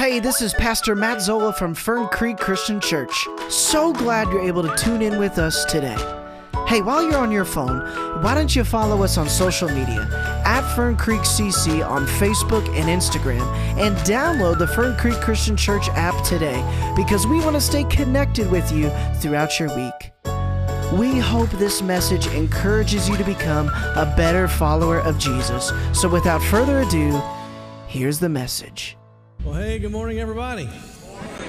Hey, this is Pastor Matt Zola from Fern Creek Christian Church. So glad you're able to tune in with us today. Hey, while you're on your phone, why don't you follow us on social media at Fern Creek CC on Facebook and Instagram and download the Fern Creek Christian Church app today because we want to stay connected with you throughout your week. We hope this message encourages you to become a better follower of Jesus. So without further ado, here's the message. Well, hey, good morning, everybody.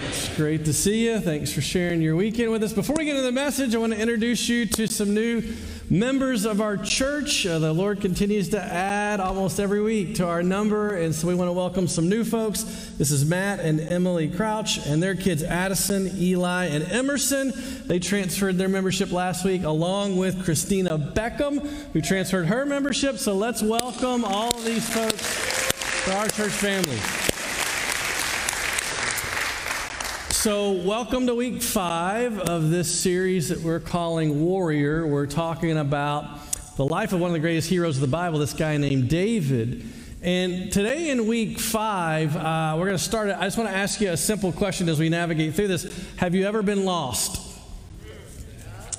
It's great to see you. Thanks for sharing your weekend with us. Before we get into the message, I want to introduce you to some new members of our church. Uh, the Lord continues to add almost every week to our number, and so we want to welcome some new folks. This is Matt and Emily Crouch, and their kids Addison, Eli, and Emerson. They transferred their membership last week, along with Christina Beckham, who transferred her membership. So let's welcome all of these folks to our church family. So, welcome to week five of this series that we're calling Warrior. We're talking about the life of one of the greatest heroes of the Bible, this guy named David. And today in week five, uh, we're going to start. I just want to ask you a simple question as we navigate through this. Have you ever been lost?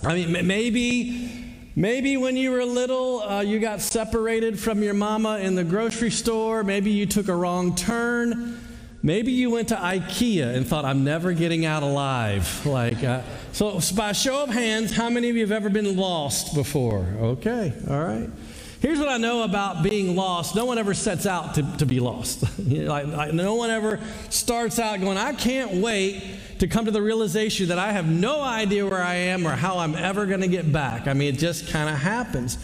I mean, maybe. Maybe when you were little, uh, you got separated from your mama in the grocery store. Maybe you took a wrong turn. Maybe you went to IKEA and thought, I'm never getting out alive. Like, uh, so, by show of hands, how many of you have ever been lost before? Okay, all right. Here's what I know about being lost no one ever sets out to, to be lost. like, like, no one ever starts out going, I can't wait to come to the realization that I have no idea where I am or how I'm ever going to get back. I mean, it just kind of happens.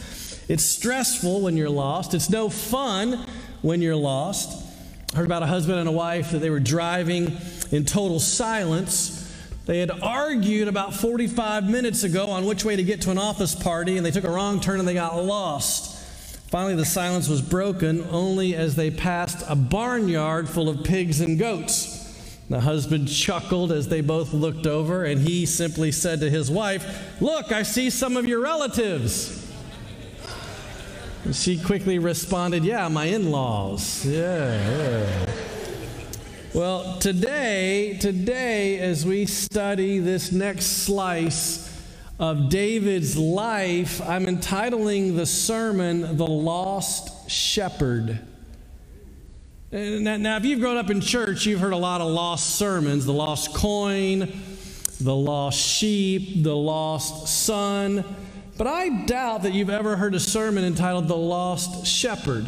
It's stressful when you're lost, it's no fun when you're lost. Heard about a husband and a wife that they were driving in total silence. They had argued about 45 minutes ago on which way to get to an office party, and they took a wrong turn and they got lost. Finally, the silence was broken only as they passed a barnyard full of pigs and goats. The husband chuckled as they both looked over, and he simply said to his wife, Look, I see some of your relatives. She quickly responded, Yeah, my in laws. Yeah, yeah. Well, today, today, as we study this next slice of David's life, I'm entitling the sermon The Lost Shepherd. Now, now, if you've grown up in church, you've heard a lot of lost sermons the lost coin, the lost sheep, the lost son. But I doubt that you've ever heard a sermon entitled The Lost Shepherd.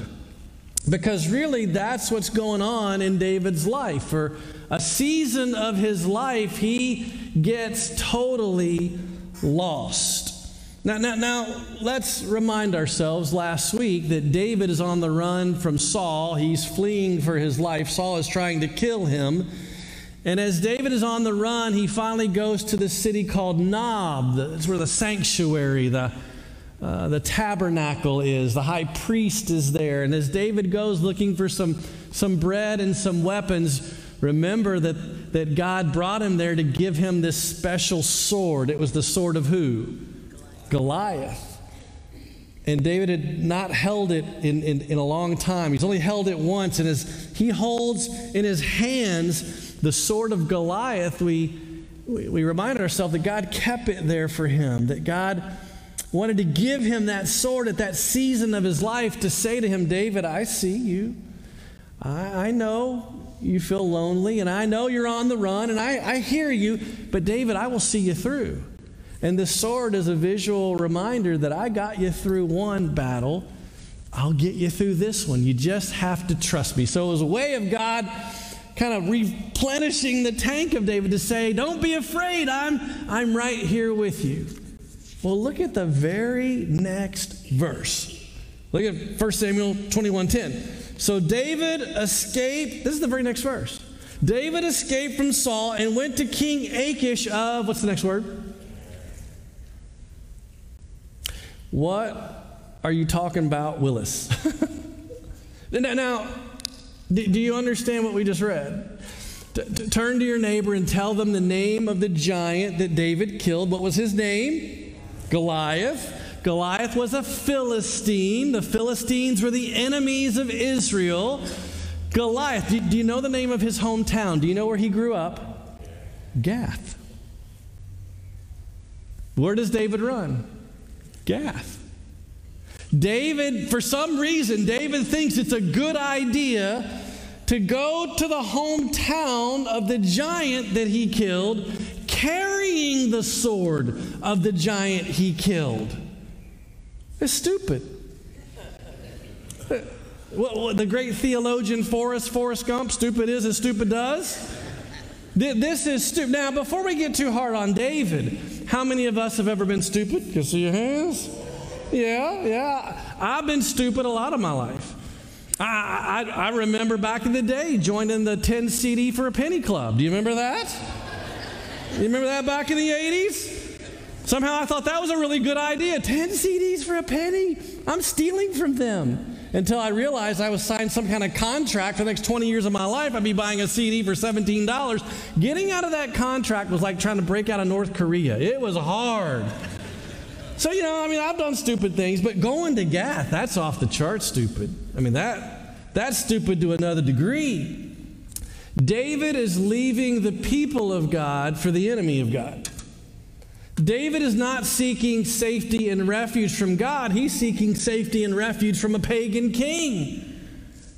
Because really, that's what's going on in David's life. For a season of his life, he gets totally lost. Now, now, now, let's remind ourselves last week that David is on the run from Saul. He's fleeing for his life. Saul is trying to kill him. And as David is on the run, he finally goes to the city called Nob. That's where the sanctuary, the, uh, the tabernacle is. The high priest is there. And as David goes looking for some, some bread and some weapons, remember that, that God brought him there to give him this special sword. It was the sword of who? Goliath. And David had not held it in, in, in a long time. He's only held it once. And as he holds in his hands the sword of Goliath, we, we, remind ourselves that God kept it there for him, that God wanted to give him that sword at that season of his life to say to him, David, I see you. I, I know you feel lonely, and I know you're on the run, and I, I hear you, but David, I will see you through. And the sword is a visual reminder that I got you through one battle. I'll get you through this one. You just have to trust me. So it was a way of God kind of replenishing the tank of David to say, Don't be afraid, I'm, I'm right here with you. Well, look at the very next verse. Look at 1 Samuel 21:10. So David escaped, this is the very next verse. David escaped from Saul and went to King Achish of, what's the next word? What are you talking about, Willis? now, now do, do you understand what we just read? T- t- turn to your neighbor and tell them the name of the giant that David killed. What was his name? Goliath. Goliath was a Philistine. The Philistines were the enemies of Israel. Goliath, do, do you know the name of his hometown? Do you know where he grew up? Gath. Where does David run? Gath. David, for some reason, David thinks it's a good idea to go to the hometown of the giant that he killed, carrying the sword of the giant he killed. It's stupid. The great theologian Forrest, Forrest Gump, stupid is as stupid does. This is stupid. Now, before we get too hard on David, how many of us have ever been stupid? Can you see your hands? Yeah, yeah. I've been stupid a lot of my life. I, I, remember back in the day joining the 10 CD for a penny club. Do you remember that? You remember that back in the 80s? Somehow I thought that was a really good idea. 10 CDs for a penny? I'm stealing from them. Until I realized I was signed some kind of contract for the next 20 years of my life. I'd be buying a CD for $17. Getting out of that contract was like trying to break out of North Korea. It was hard. So, you know, I mean, I've done stupid things, but going to Gath, that's off the chart stupid. I mean, that, that's stupid to another degree. David is leaving the people of God for the enemy of God. David is not seeking safety and refuge from God, he's seeking safety and refuge from a pagan king.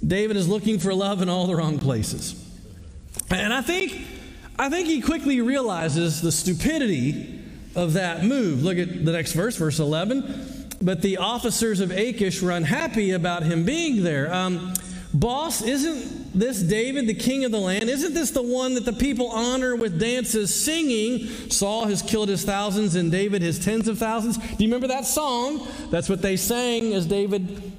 David is looking for love in all the wrong places. And I think, I think he quickly realizes the stupidity of that move. Look at the next verse, verse 11. But the officers of Achish were unhappy about him being there. Um, Boss, isn't this David, the king of the land? Isn't this the one that the people honor with dances, singing? Saul has killed his thousands and David his tens of thousands. Do you remember that song? That's what they sang as David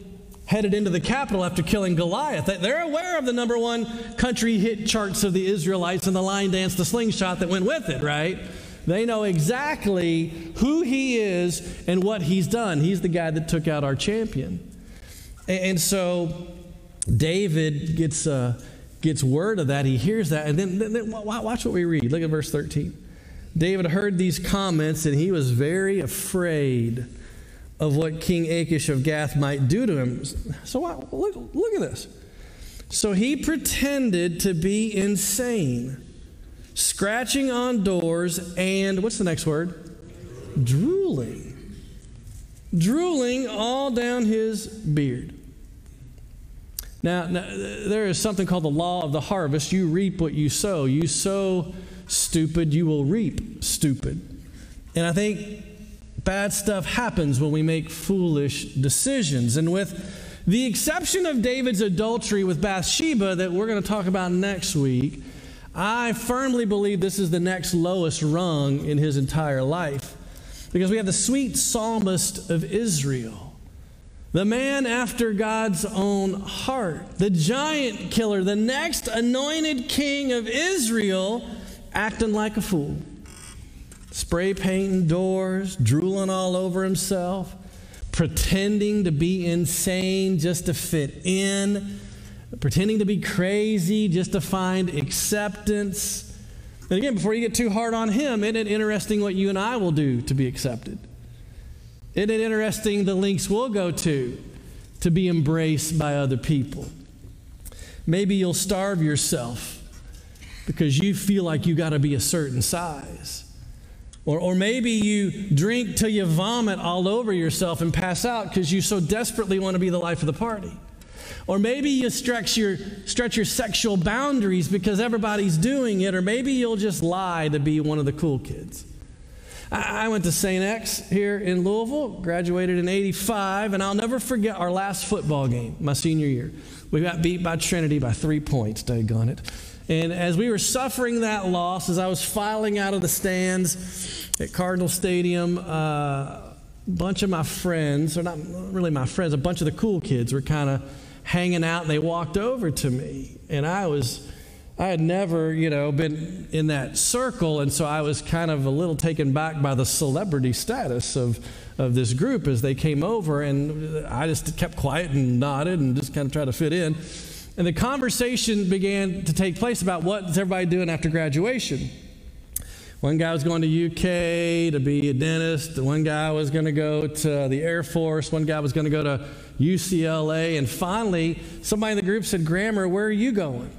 headed into the capital after killing Goliath. They're aware of the number one country hit charts of the Israelites and the line dance, the slingshot that went with it, right? They know exactly who he is and what he's done. He's the guy that took out our champion. And so David gets, uh, gets word of that. He hears that. And then, then, watch what we read. Look at verse 13. David heard these comments and he was very afraid of what King Achish of Gath might do to him. So look, look at this. So he pretended to be insane, scratching on doors and what's the next word? Drooling. Drooling all down his beard. Now, now, there is something called the law of the harvest. You reap what you sow. You sow stupid, you will reap stupid. And I think bad stuff happens when we make foolish decisions. And with the exception of David's adultery with Bathsheba, that we're going to talk about next week, I firmly believe this is the next lowest rung in his entire life. Because we have the sweet psalmist of Israel the man after God's own heart, the giant killer, the next anointed king of Israel, acting like a fool. Spray painting doors, drooling all over himself, pretending to be insane just to fit in, pretending to be crazy just to find acceptance. And again, before you get too hard on him, isn't it interesting what you and I will do to be accepted? Isn't it interesting the links we'll go to to be embraced by other people? Maybe you'll starve yourself because you feel like you got to be a certain size. Or, or maybe you drink till you vomit all over yourself and pass out because you so desperately want to be the life of the party. Or maybe you stretch your, stretch your sexual boundaries because everybody's doing it. Or maybe you'll just lie to be one of the cool kids. I went to St. X here in Louisville, graduated in 85, and I'll never forget our last football game, my senior year. We got beat by Trinity by three points, daggone it. And as we were suffering that loss, as I was filing out of the stands at Cardinal Stadium, uh, a bunch of my friends, or not really my friends, a bunch of the cool kids were kind of hanging out, and they walked over to me. And I was I had never, you know, been in that circle, and so I was kind of a little taken back by the celebrity status of, of this group as they came over, and I just kept quiet and nodded and just kind of tried to fit in. And the conversation began to take place about what's everybody doing after graduation. One guy was going to UK to be a dentist. One guy was going to go to the Air Force. One guy was going to go to UCLA. And finally, somebody in the group said, Grammar, where are you going?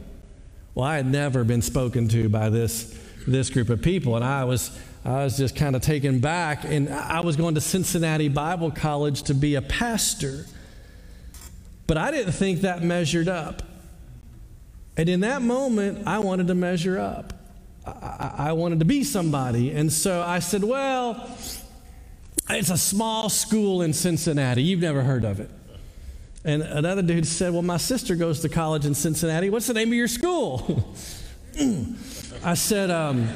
Well, I had never been spoken to by this, this group of people. And I was, I was just kind of taken back. And I was going to Cincinnati Bible College to be a pastor. But I didn't think that measured up. And in that moment, I wanted to measure up. I, I wanted to be somebody. And so I said, Well, it's a small school in Cincinnati. You've never heard of it. And another dude said, Well, my sister goes to college in Cincinnati. What's the name of your school? I said, um,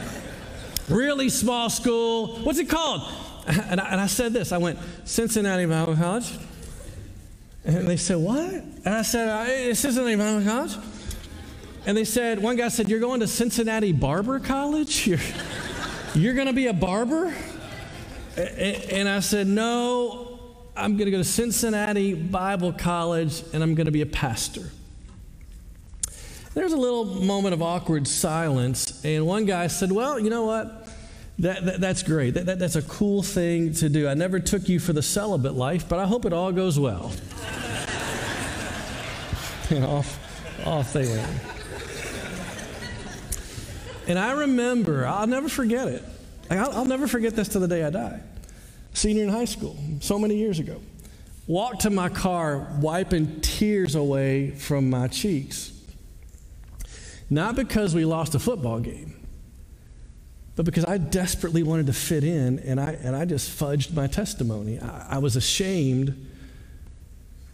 Really small school. What's it called? And I, and I said this I went, Cincinnati Bible College. And they said, What? And I said, This isn't a Bible College. And they said, one guy said, You're going to Cincinnati Barber College? You're, you're going to be a barber? And I said, No, I'm going to go to Cincinnati Bible College and I'm going to be a pastor. There's a little moment of awkward silence, and one guy said, Well, you know what? That, that that's great. That, that, that's a cool thing to do. I never took you for the celibate life, but I hope it all goes well. and off, off they went. And I remember, I'll never forget it. I'll, I'll never forget this to the day I die. Senior in high school, so many years ago. Walked to my car, wiping tears away from my cheeks. Not because we lost a football game, but because I desperately wanted to fit in and I, and I just fudged my testimony. I, I was ashamed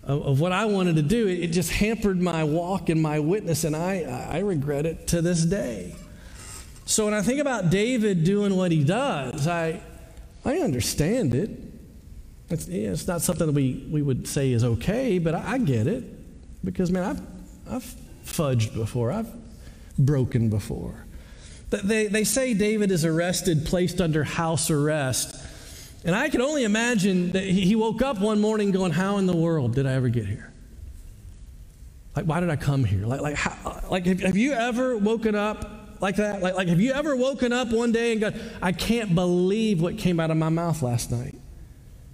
of, of, what I wanted to do. It, it, just hampered my walk and my witness, and I, I regret it to this day. So when I think about David doing what he does, I, I understand it. It's, it's not something that we, we would say is okay, but I, I get it. Because, man, I've, I've fudged before, I've broken before. They, they say David is arrested, placed under house arrest. And I can only imagine that he woke up one morning going, How in the world did I ever get here? Like, why did I come here? Like, like, how, like have, have you ever woken up like that? Like, like, have you ever woken up one day and gone, I can't believe what came out of my mouth last night?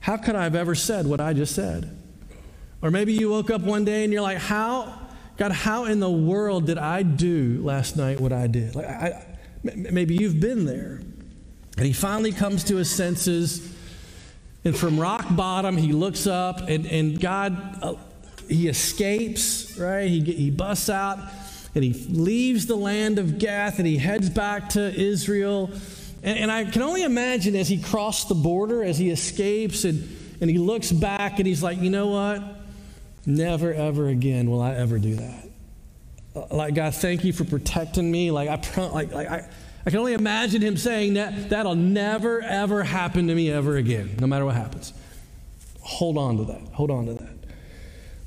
How could I have ever said what I just said? Or maybe you woke up one day and you're like, how, God, how in the world did I do last night what I did? Like, I, maybe you've been there. And he finally comes to his senses. And from rock bottom, he looks up, and, and God, uh, he escapes, right? He, he busts out and he leaves the land of Gath and he heads back to Israel. And, and, I can only imagine as he crossed the border, as he escapes, and, and he looks back and he's like, you know what? Never, ever again will I ever do that. Uh, like, God, thank you for protecting me. Like, I, like, like I, I can only imagine him saying that that'll never, ever happen to me ever again, no matter what happens. Hold on to that. Hold on to that.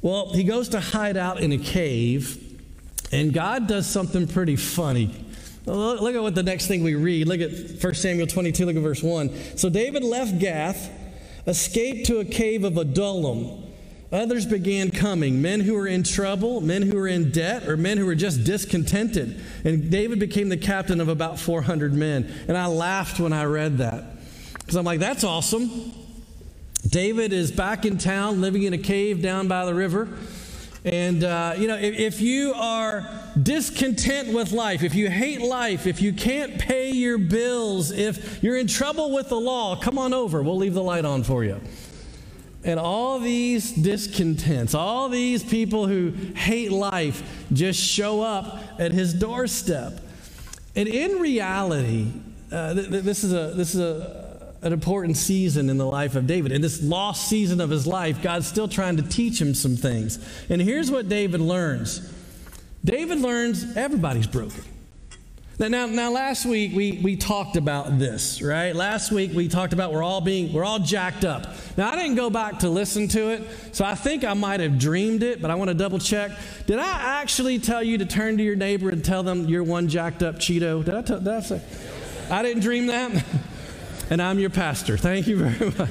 Well, he goes to hide out in a cave and God does something pretty funny. Look at what the next thing we read. Look at 1 Samuel 22, look at verse 1. So David left Gath, escaped to a cave of Adullam. Others began coming, men who were in trouble, men who were in debt, or men who were just discontented. And David became the captain of about 400 men. And I laughed when I read that. Because I'm like, that's awesome. David is back in town, living in a cave down by the river. And, uh, you know, if, if, you are discontent with life, if you hate life, if you can't pay your bills, if you're in trouble with the law, come on over. We'll leave the light on for you. And all these discontents, all these people who hate life just show up at his doorstep. And in reality, uh, th- th- this is a, this is a, an important season in the life of David. In this lost season of his life, God's still trying to teach him some things. And here's what David learns David learns everybody's broken. Now, now, now last week we, we talked about this, right? Last week we talked about we're all being, we're all jacked up. Now, I didn't go back to listen to it, so I think I might have dreamed it, but I want to double check. Did I actually tell you to turn to your neighbor and tell them you're one jacked up Cheeto? Did I, t- did I say? I didn't dream that? and I'm your pastor. Thank you very much.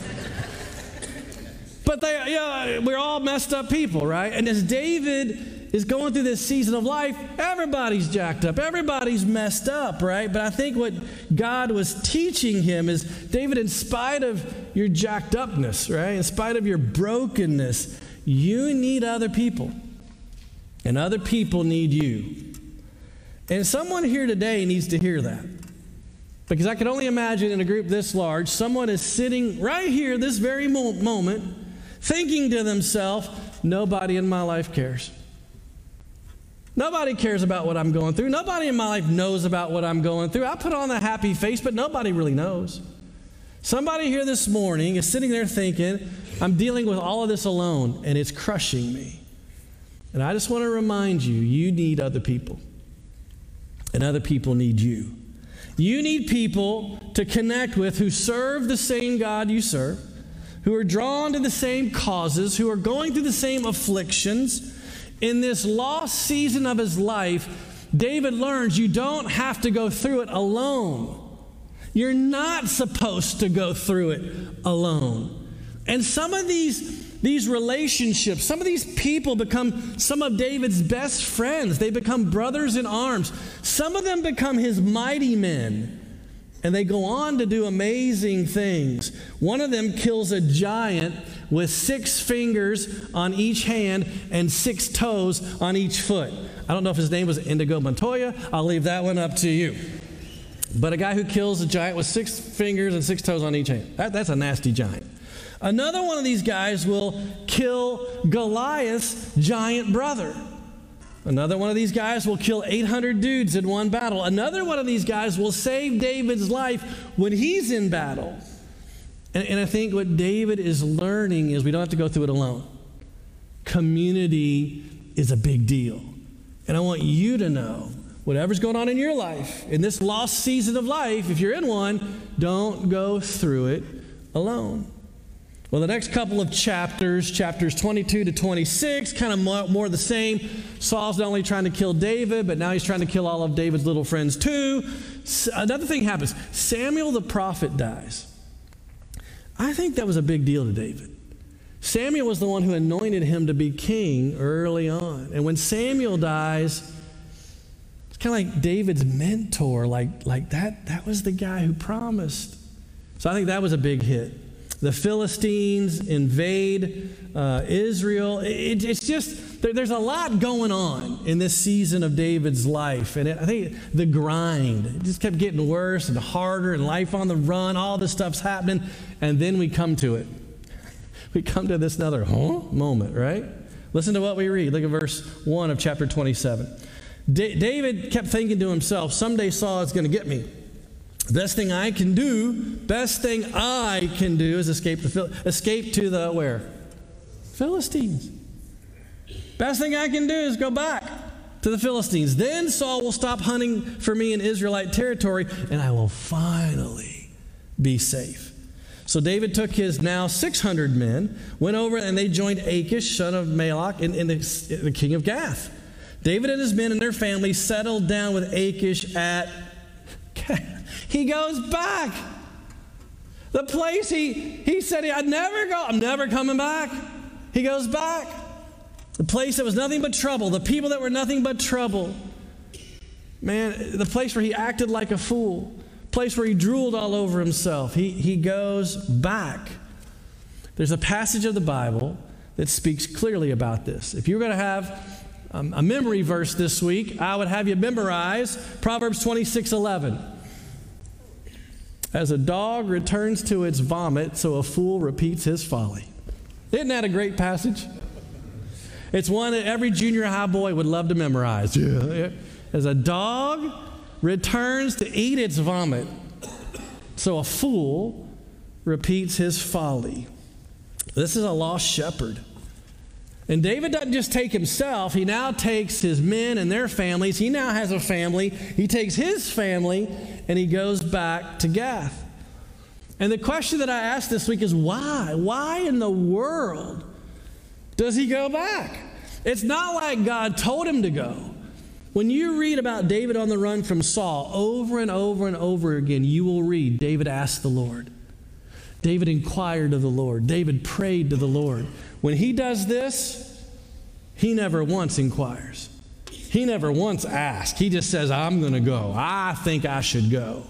But they, yeah, we're all messed up people, right? And as David is going through this season of life, everybody's jacked up, everybody's messed up, right? But I think what God was teaching him is David, in spite of your jacked upness, right? In spite of your brokenness, you need other people, and other people need you. And someone here today needs to hear that. Because I can only imagine in a group this large, someone is sitting right here, this very moment, thinking to themselves, nobody in my life cares. Nobody cares about what I'm going through. Nobody in my life knows about what I'm going through. I put on a happy face, but nobody really knows. Somebody here this morning is sitting there thinking, I'm dealing with all of this alone, and it's crushing me. And I just want to remind you you need other people, and other people need you. You need people to connect with who serve the same God you serve, who are drawn to the same causes, who are going through the same afflictions in this lost season of his life, David learns you don't have to go through it alone. You're not supposed to go through it alone. And some of these, these relationships, some of these people become some of David's best friends. They become brothers in arms. Some of them become his mighty men. And they go on to do amazing things. One of them kills a giant with six fingers on each hand and six toes on each foot. I don't know if his name was Indigo Montoya. I'll leave that one up to you. But a guy who kills a giant with six fingers and six toes on each hand. That, that's a nasty giant. Another one of these guys will kill Goliath's giant brother. Another one of these guys will kill 800 dudes in one battle. Another one of these guys will save David's life when he's in battle. And, and I think what David is learning is we don't have to go through it alone. Community is a big deal. And I want you to know whatever's going on in your life, in this lost season of life, if you're in one, don't go through it alone. Well, the next couple of chapters, chapters 22 to 26, kind of more, the same. Saul's not only trying to kill David, but now he's trying to kill all of David's little friends too. Another thing happens Samuel the prophet dies. I think that was a big deal to David. Samuel was the one who anointed him to be king early on. And when Samuel dies, it's kind of like David's mentor, like, like that, that was the guy who promised. So I think that was a big hit. The Philistines invade uh, Israel. It, it's just, there, there's a lot going on in this season of David's life. And it, I think the grind it just kept getting worse and harder, and life on the run, all this stuff's happening. And then we come to it. We come to this another huh? moment, right? Listen to what we read. Look at verse 1 of chapter 27. D- David kept thinking to himself, someday Saul is going to get me. Best thing I can do, best thing I can do is escape the escape to the where? Philistines. Best thing I can do is go back to the Philistines. Then Saul will stop hunting for me in Israelite territory, and I will finally be safe. So David took his now 600 men, went over, and they joined Achish, son of in, in the, the king of Gath. David and his men and their family settled down with Achish at He goes back. The place he, he said I'd never go, I'm never coming back. He goes back. The place that was nothing but trouble, the people that were nothing but trouble. Man, the place where he acted like a fool, place where he drooled all over himself. He, he goes back. There's a passage of the Bible that speaks clearly about this. If you were going to have um, a memory verse this week, I would have you memorize Proverbs 26 11. As a dog returns to its vomit, so a fool repeats his folly. Isn't that a great passage? It's one that every junior high boy would love to memorize. As a dog returns to eat its vomit, so a fool repeats his folly. This is a lost shepherd. And David doesn't just take himself, he now takes his men and their families. He now has a family. He takes his family and he goes back to Gath. And the question that I asked this week is why? Why in the world does he go back? It's not like God told him to go. When you read about David on the run from Saul over and over and over again, you will read David asked the Lord. David inquired of the Lord. David prayed to the Lord. When he does this, he never once inquires. He never once asks. He just says, I'm going to go. I think I should go.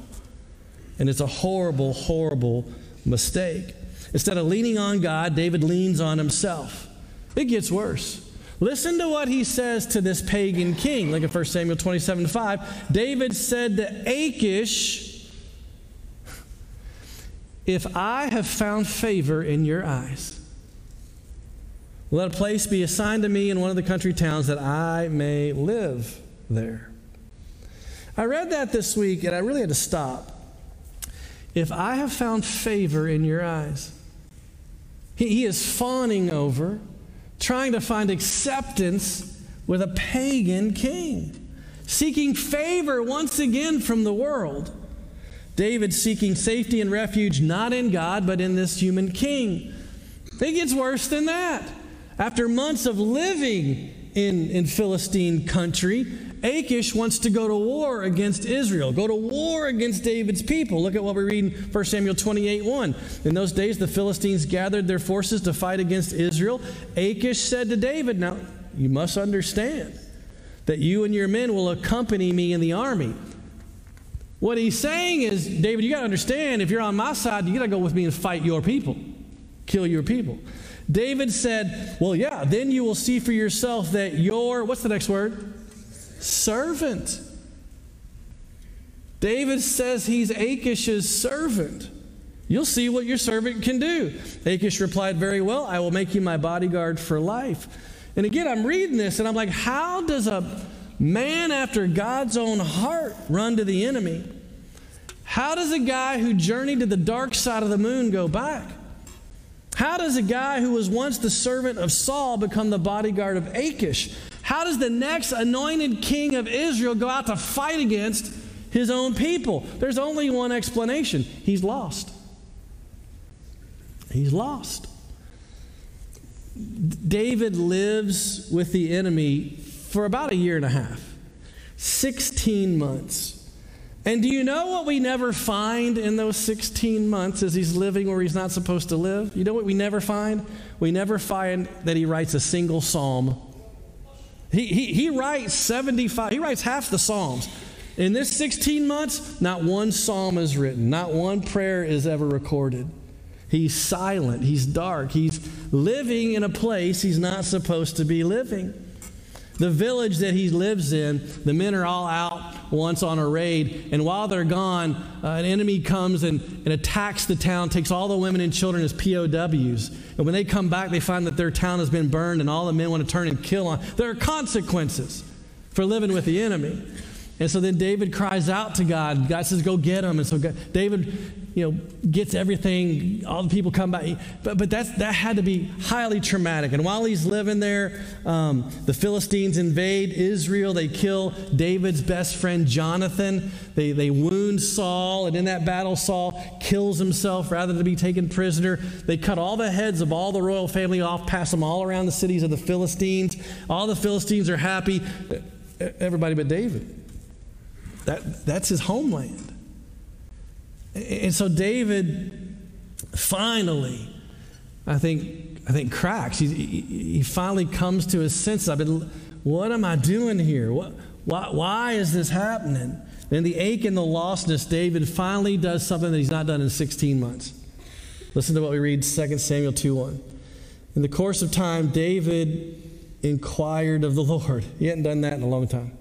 And it's a horrible, horrible mistake. Instead of leaning on God, David leans on himself. It gets worse. Listen to what he says to this pagan king. Look at 1 Samuel 27 5. David said to Achish, If I have found favor in your eyes, let a place be assigned to me in one of the country towns that I may live there. I read that this week and I really had to stop. If I have found favor in your eyes, he, he is fawning over, trying to find acceptance with a pagan king, seeking favor once again from the world. David seeking safety and refuge not in God, but in this human king. It gets worse than that. After months of living in, in Philistine country, Achish wants to go to war against Israel, go to war against David's people. Look at what we read in 1 Samuel 28 1. In those days, the Philistines gathered their forces to fight against Israel. Achish said to David, Now, you must understand that you and your men will accompany me in the army. What he's saying is, David, you got to understand, if you're on my side, you got to go with me and fight your people, kill your people. David said, Well, yeah, then you will see for yourself that your, what's the next word? Servant. David says he's Achish's servant. You'll see what your servant can do. Achish replied, Very well, I will make you my bodyguard for life. And again, I'm reading this and I'm like, How does a man after God's own heart run to the enemy? How does a guy who journeyed to the dark side of the moon go back? How does a guy who was once the servant of Saul become the bodyguard of Achish? How does the next anointed king of Israel go out to fight against his own people? There's only one explanation he's lost. He's lost. David lives with the enemy for about a year and a half 16 months. And do you know what we never find in those 16 months as he's living where he's not supposed to live? You know what we never find? We never find that he writes a single psalm. He, he, he writes 75, he writes half the psalms. In this 16 months, not one psalm is written, not one prayer is ever recorded. He's silent, he's dark, he's living in a place he's not supposed to be living. The village that he lives in, the men are all out once on a raid, and while they're gone, uh, an enemy comes and, and attacks the town, takes all the women and children as POWs. And when they come back, they find that their town has been burned, and all the men want to turn and kill on. There are consequences for living with the enemy. And so then David cries out to God. God says, Go get him. And so God, David you know, gets everything, all the people come back. But, but that's, that had to be highly traumatic. And while he's living there, um, the Philistines invade Israel. They kill David's best friend, Jonathan. They, they wound Saul. And in that battle, Saul kills himself rather than be taken prisoner. They cut all the heads of all the royal family off, pass them all around the cities of the Philistines. All the Philistines are happy. Everybody but David. That, that's his homeland. And so David finally, I think, I think cracks. He, he finally comes to his senses. I've been, what am I doing here? What, why, why is this happening? In the ache and the lostness, David finally does something that he's not done in 16 months. Listen to what we read 2 Samuel 2 1. In the course of time, David inquired of the Lord. He hadn't done that in a long time.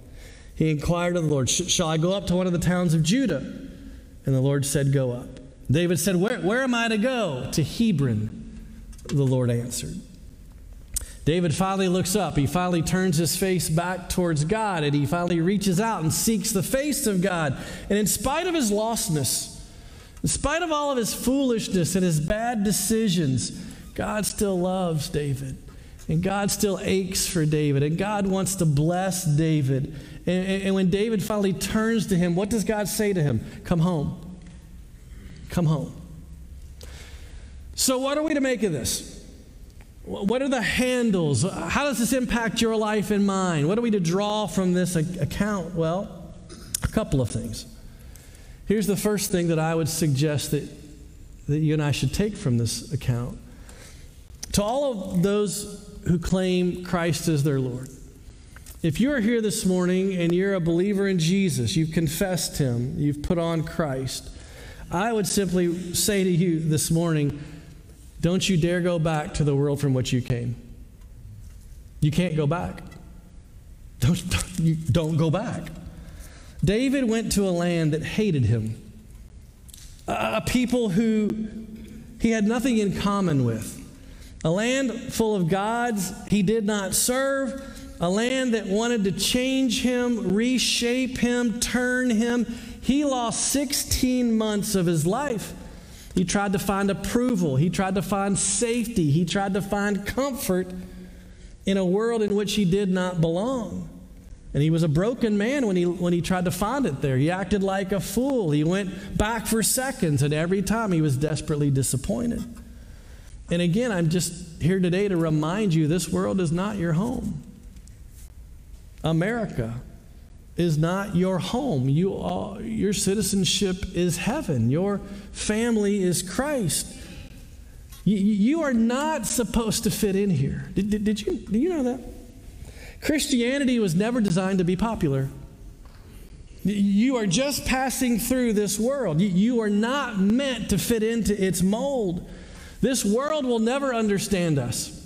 He inquired of the Lord, Shall I go up to one of the towns of Judah? And the Lord said, Go up. David said, Where, where am I to go? To Hebron, the Lord answered. David finally looks up. He finally turns his face back towards God and he finally reaches out and seeks the face of God. And in spite of his lostness, in spite of all of his foolishness and his bad decisions, God still loves David. And God still aches for David. And God wants to bless David. And, and, when David finally turns to him, what does God say to him? Come home. Come home. So, what are we to make of this? What are the handles? How does this impact your life and mine? What are we to draw from this account? Well, a couple of things. Here's the first thing that I would suggest that, that you and I should take from this account. To all of those who claim Christ as their Lord. If you're here this morning and you're a believer in Jesus, you've confessed him, you've put on Christ, I would simply say to you this morning don't you dare go back to the world from which you came. You can't go back. Don't, you don't go back. David went to a land that hated him, a people who he had nothing in common with, a land full of gods he did not serve, a land that wanted to change him, reshape him, turn him. He lost 16 months of his life. He tried to find approval, he tried to find safety, he tried to find comfort in a world in which he did not belong. And he was a broken man when he, when he tried to find it there. He acted like a fool. He went back for seconds, and every time he was desperately disappointed. And again, I'm just here today to remind you this world is not your home. America is not your home. You are, your citizenship is heaven. Your family is Christ. You, are not supposed to fit in here. Did, did, did, you, did you know that? Christianity was never designed to be popular. You are just passing through this world. You are not meant to fit into its mold. This world will never understand us.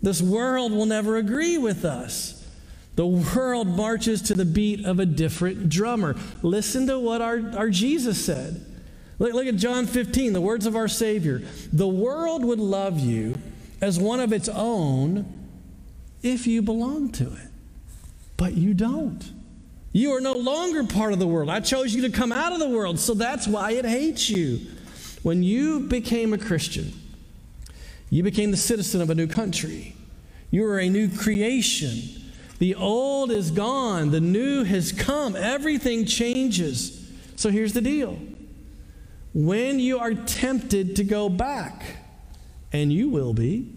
This world will never agree with us. The world marches to the beat of a different drummer. Listen to what our, our Jesus said. Look, look at John 15, the words of our Savior. The world would love you as one of its own if you belong to it. But you don't. You are no longer part of the world. I chose you to come out of the world, so that's why it hates you. When you became a Christian, you became the citizen of a new country. You are a new creation. The old is gone, the new has come. Everything changes. So here's the deal when you are tempted to go back, and you will be,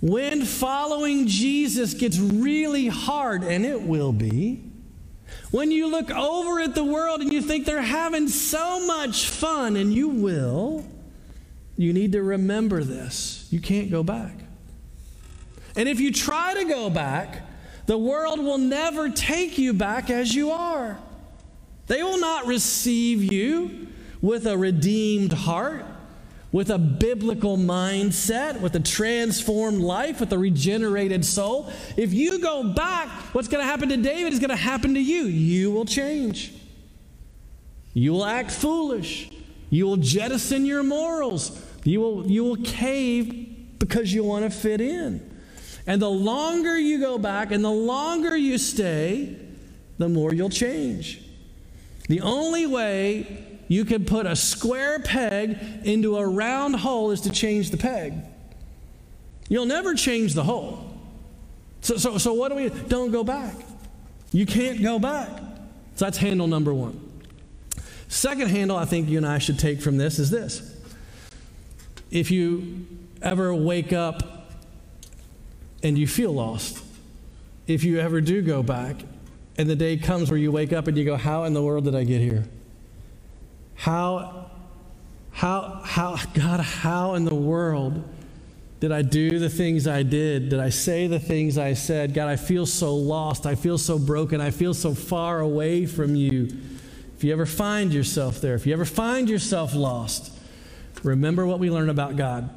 when following Jesus gets really hard, and it will be, when you look over at the world and you think they're having so much fun, and you will, you need to remember this. You can't go back. And if you try to go back, the world will never take you back as you are. They will not receive you with a redeemed heart with a biblical mindset, with a transformed life, with a regenerated soul. If you go back, what's going to happen to David is going to happen to you. You will change. You will act foolish. You will jettison your morals. You will, you will cave because you want to fit in. And the longer you go back and the longer you stay, the more you'll change. The only way you can put a square peg into a round hole is to change the peg. You'll never change the hole. So, so, so what do we don't go back? You can't go back. So that's handle number one. Second handle I think you and I should take from this is this. If you ever wake up and you feel lost, if you ever do go back, and the day comes where you wake up and you go, How in the world did I get here? How, how, how, God, how in the world did I do the things I did? Did I say the things I said? God, I feel so lost. I feel so broken. I feel so far away from you. If you ever find yourself there, if you ever find yourself lost, remember what we learned about God.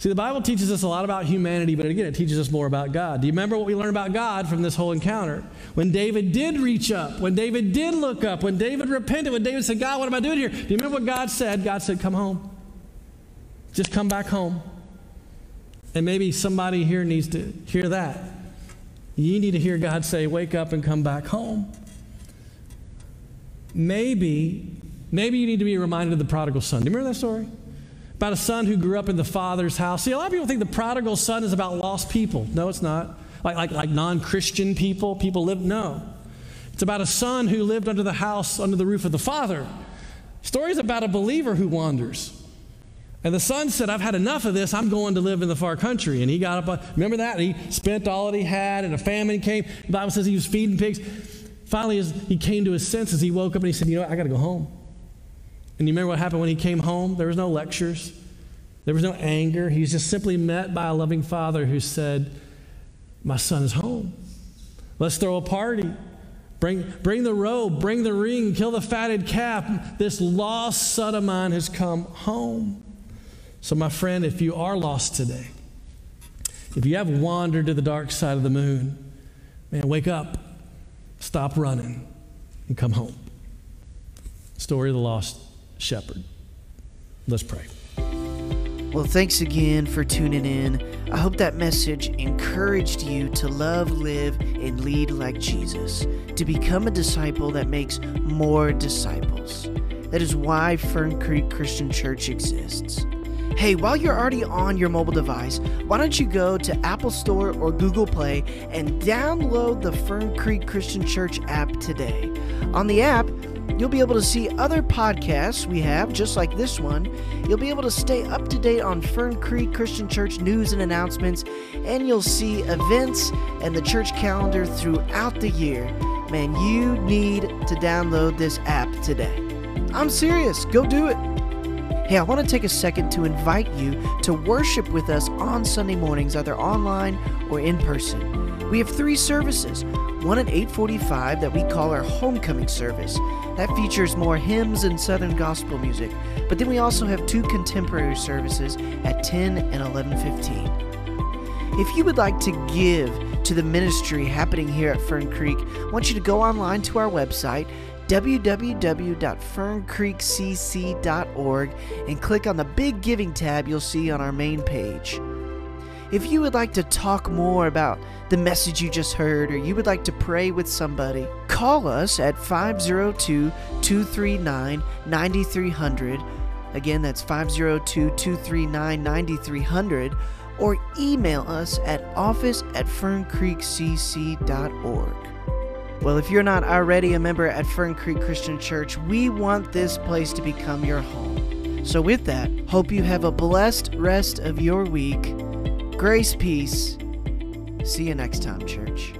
See, the Bible teaches us a lot about humanity, but again, it teaches us more about God. Do you remember what we learned about God from this whole encounter? When David did reach up, when David did look up, when David repented, when David said, God, what am I doing here? Do you remember what God said? God said, Come home. Just come back home. And maybe somebody here needs to hear that. You need to hear God say, Wake up and come back home. Maybe, maybe you need to be reminded of the prodigal son. Do you remember that story? about a son who grew up in the father's house. See, a lot of people think the prodigal son is about lost people. No, it's not. Like, like, like non Christian people, people live. No. It's about a son who lived under the house, under the roof of the father. Story's about a believer who wanders. And the son said, I've had enough of this. I'm going to live in the far country. And he got up, uh, remember that? He spent all that he had, and a famine came. The Bible says he was feeding pigs. Finally, he came to his senses, he woke up and he said, You know what? I got to go home. And you remember what happened when he came home? There was no lectures. There was no anger. He was just simply met by a loving father who said, My son is home. Let's throw a party. Bring, bring the robe, bring the ring, kill the fatted calf. This lost son of mine has come home. So, my friend, if you are lost today, if you have wandered to the dark side of the moon, man, wake up, stop running, and come home. Story of the lost shepherd. Let's pray. Well, thanks again for tuning in. I hope that message encouraged you to love, live, and lead like Jesus, to become a disciple that makes more disciples. That is why Fern Creek Christian Church exists. Hey, while you're already on your mobile device, why don't you go to Apple Store or Google Play and download the Fern Creek Christian Church app today? On the app, You'll be able to see other podcasts we have, just like this one. You'll be able to stay up to date on Fern Creek Christian Church news and announcements, and you'll see events and the church calendar throughout the year. Man, you need to download this app today. I'm serious, go do it. Hey, I want to take a second to invite you to worship with us on Sunday mornings, either online or in person. We have three services one at 8:45 that we call our homecoming service. That features more hymns and southern gospel music. But then we also have two contemporary services at 10 and 11:15. If you would like to give to the ministry happening here at Fern Creek, I want you to go online to our website www.ferncreekcc.org and click on the big giving tab you'll see on our main page. If you would like to talk more about the message you just heard or you would like to pray with somebody, call us at 502 239 9300. Again, that's 502 239 9300. Or email us at office at ferncreekcc.org. Well, if you're not already a member at Fern Creek Christian Church, we want this place to become your home. So, with that, hope you have a blessed rest of your week. Grace, peace. See you next time, church.